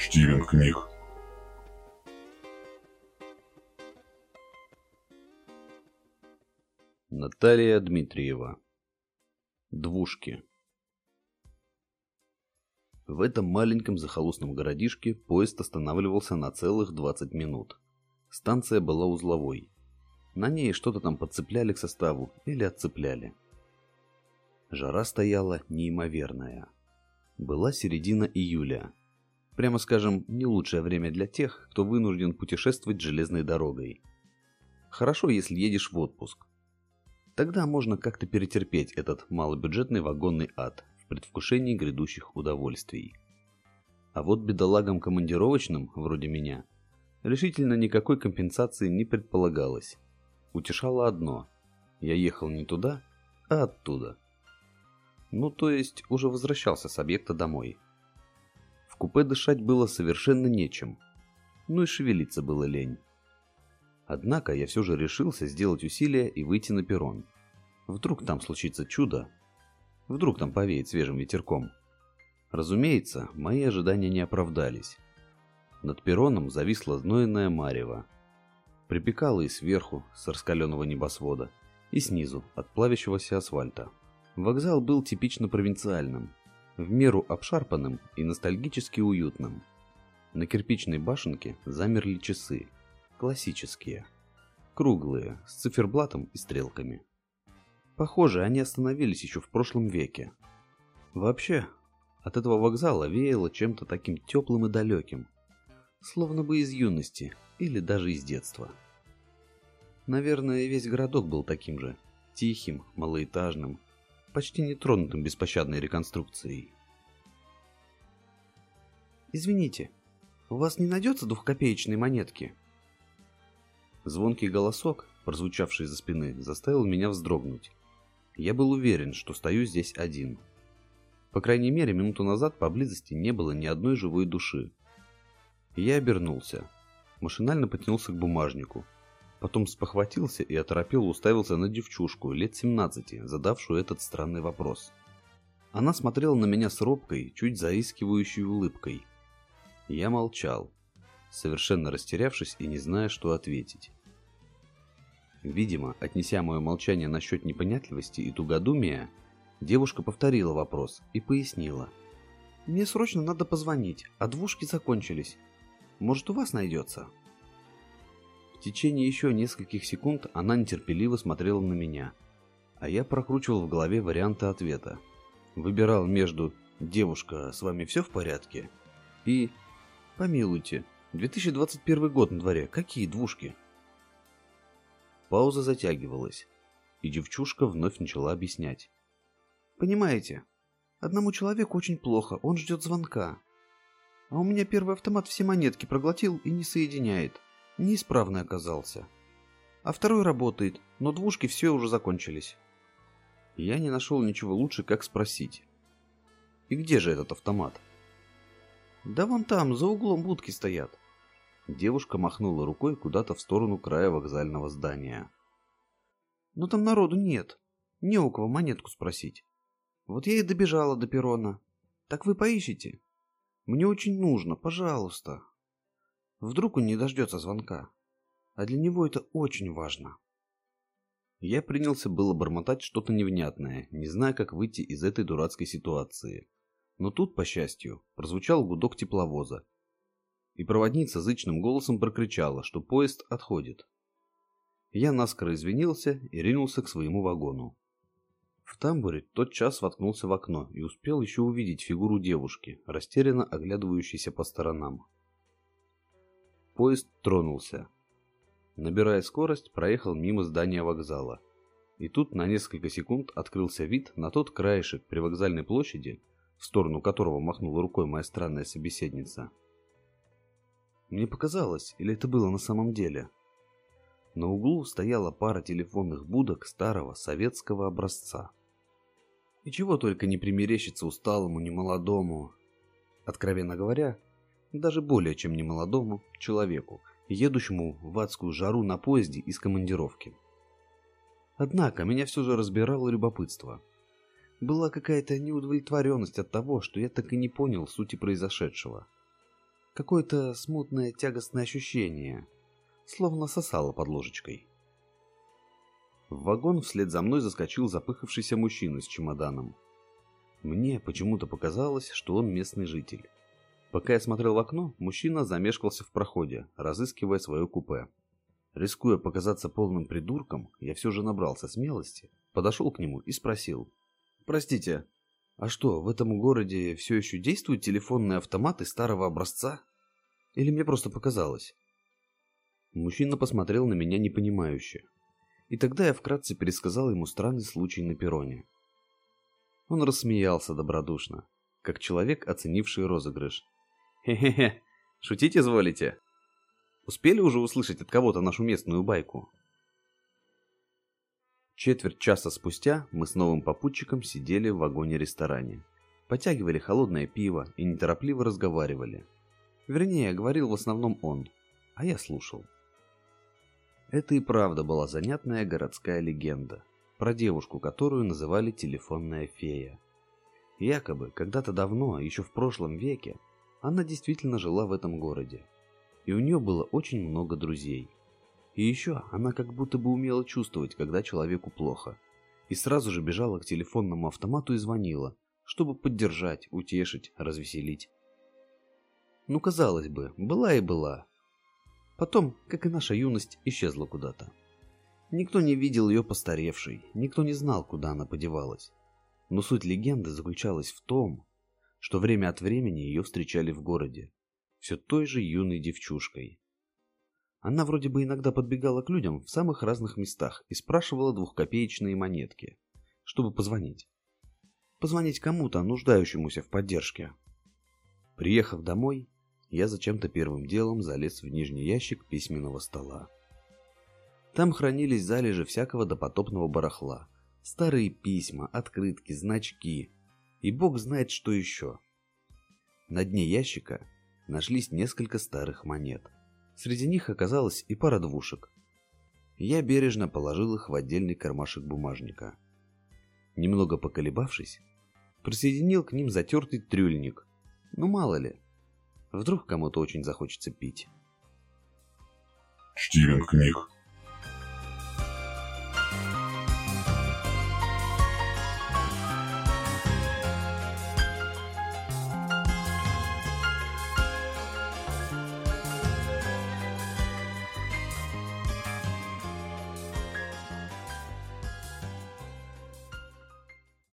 Стивен книг. Наталья Дмитриева. Двушки. В этом маленьком захолустном городишке поезд останавливался на целых 20 минут. Станция была узловой. На ней что-то там подцепляли к составу или отцепляли. Жара стояла неимоверная. Была середина июля. Прямо скажем, не лучшее время для тех, кто вынужден путешествовать железной дорогой. Хорошо, если едешь в отпуск. Тогда можно как-то перетерпеть этот малобюджетный вагонный ад в предвкушении грядущих удовольствий. А вот бедолагам командировочным, вроде меня, решительно никакой компенсации не предполагалось. Утешало одно – я ехал не туда, а оттуда. Ну, то есть, уже возвращался с объекта домой. Купе дышать было совершенно нечем. Ну и шевелиться было лень. Однако я все же решился сделать усилие и выйти на перрон. Вдруг там случится чудо. Вдруг там повеет свежим ветерком. Разумеется, мои ожидания не оправдались. Над перроном зависла знойная марево. Припекало и сверху, с раскаленного небосвода, и снизу, от плавящегося асфальта. Вокзал был типично провинциальным, в меру обшарпанным и ностальгически уютным. На кирпичной башенке замерли часы, классические, круглые, с циферблатом и стрелками. Похоже, они остановились еще в прошлом веке. Вообще, от этого вокзала веяло чем-то таким теплым и далеким, словно бы из юности или даже из детства. Наверное, весь городок был таким же, тихим, малоэтажным, почти не тронутым беспощадной реконструкцией. «Извините, у вас не найдется двухкопеечной монетки?» Звонкий голосок, прозвучавший за спины, заставил меня вздрогнуть. Я был уверен, что стою здесь один. По крайней мере, минуту назад поблизости не было ни одной живой души. Я обернулся. Машинально потянулся к бумажнику. Потом спохватился и оторопел уставился на девчушку лет 17, задавшую этот странный вопрос. Она смотрела на меня с робкой, чуть заискивающей улыбкой. Я молчал, совершенно растерявшись и не зная, что ответить. Видимо, отнеся мое молчание насчет непонятливости и тугодумия, девушка повторила вопрос и пояснила. «Мне срочно надо позвонить, а двушки закончились. Может, у вас найдется?» В течение еще нескольких секунд она нетерпеливо смотрела на меня, а я прокручивал в голове варианты ответа. Выбирал между «Девушка, с вами все в порядке?» и «Помилуйте, 2021 год на дворе, какие двушки?» Пауза затягивалась, и девчушка вновь начала объяснять. «Понимаете, одному человеку очень плохо, он ждет звонка. А у меня первый автомат все монетки проглотил и не соединяет. Неисправный оказался. А второй работает, но двушки все уже закончились». Я не нашел ничего лучше, как спросить. «И где же этот автомат?» «Да вон там, за углом будки стоят. Девушка махнула рукой куда-то в сторону края вокзального здания. «Но там народу нет. Не у кого монетку спросить. Вот я и добежала до перрона. Так вы поищите? Мне очень нужно, пожалуйста. Вдруг он не дождется звонка. А для него это очень важно». Я принялся было бормотать что-то невнятное, не зная, как выйти из этой дурацкой ситуации. Но тут, по счастью, прозвучал гудок тепловоза, и проводница зычным голосом прокричала, что поезд отходит. Я наскоро извинился и ринулся к своему вагону. В тамбуре тот час воткнулся в окно и успел еще увидеть фигуру девушки, растерянно оглядывающейся по сторонам. Поезд тронулся. Набирая скорость, проехал мимо здания вокзала. И тут на несколько секунд открылся вид на тот краешек при вокзальной площади, в сторону которого махнула рукой моя странная собеседница. Мне показалось, или это было на самом деле? На углу стояла пара телефонных будок старого советского образца. И чего только не примерещится усталому, немолодому, откровенно говоря, даже более чем немолодому человеку, едущему в адскую жару на поезде из командировки. Однако меня все же разбирало любопытство. Была какая-то неудовлетворенность от того, что я так и не понял сути произошедшего – Какое-то смутное тягостное ощущение, словно сосало под ложечкой. В вагон вслед за мной заскочил запыхавшийся мужчина с чемоданом. Мне почему-то показалось, что он местный житель. Пока я смотрел в окно, мужчина замешкался в проходе, разыскивая свое купе. Рискуя показаться полным придурком, я все же набрался смелости, подошел к нему и спросил. «Простите, а что, в этом городе все еще действуют телефонные автоматы старого образца? Или мне просто показалось?» Мужчина посмотрел на меня непонимающе. И тогда я вкратце пересказал ему странный случай на перроне. Он рассмеялся добродушно, как человек, оценивший розыгрыш. «Хе-хе-хе, шутить изволите?» Успели уже услышать от кого-то нашу местную байку? Четверть часа спустя мы с новым попутчиком сидели в вагоне-ресторане. Потягивали холодное пиво и неторопливо разговаривали. Вернее, говорил в основном он, а я слушал. Это и правда была занятная городская легенда про девушку, которую называли телефонная фея. Якобы, когда-то давно, еще в прошлом веке, она действительно жила в этом городе и у нее было очень много друзей. И еще она как будто бы умела чувствовать, когда человеку плохо. И сразу же бежала к телефонному автомату и звонила, чтобы поддержать, утешить, развеселить. Ну, казалось бы, была и была. Потом, как и наша юность, исчезла куда-то. Никто не видел ее постаревшей, никто не знал, куда она подевалась. Но суть легенды заключалась в том, что время от времени ее встречали в городе, все той же юной девчушкой. Она вроде бы иногда подбегала к людям в самых разных местах и спрашивала двухкопеечные монетки, чтобы позвонить. Позвонить кому-то, нуждающемуся в поддержке. Приехав домой, я зачем-то первым делом залез в нижний ящик письменного стола. Там хранились залежи всякого допотопного барахла. Старые письма, открытки, значки. И бог знает, что еще. На дне ящика нашлись несколько старых монет. Среди них оказалась и пара двушек. Я бережно положил их в отдельный кармашек бумажника. Немного поколебавшись, присоединил к ним затертый трюльник. Ну мало ли, вдруг кому-то очень захочется пить. Чтимин книг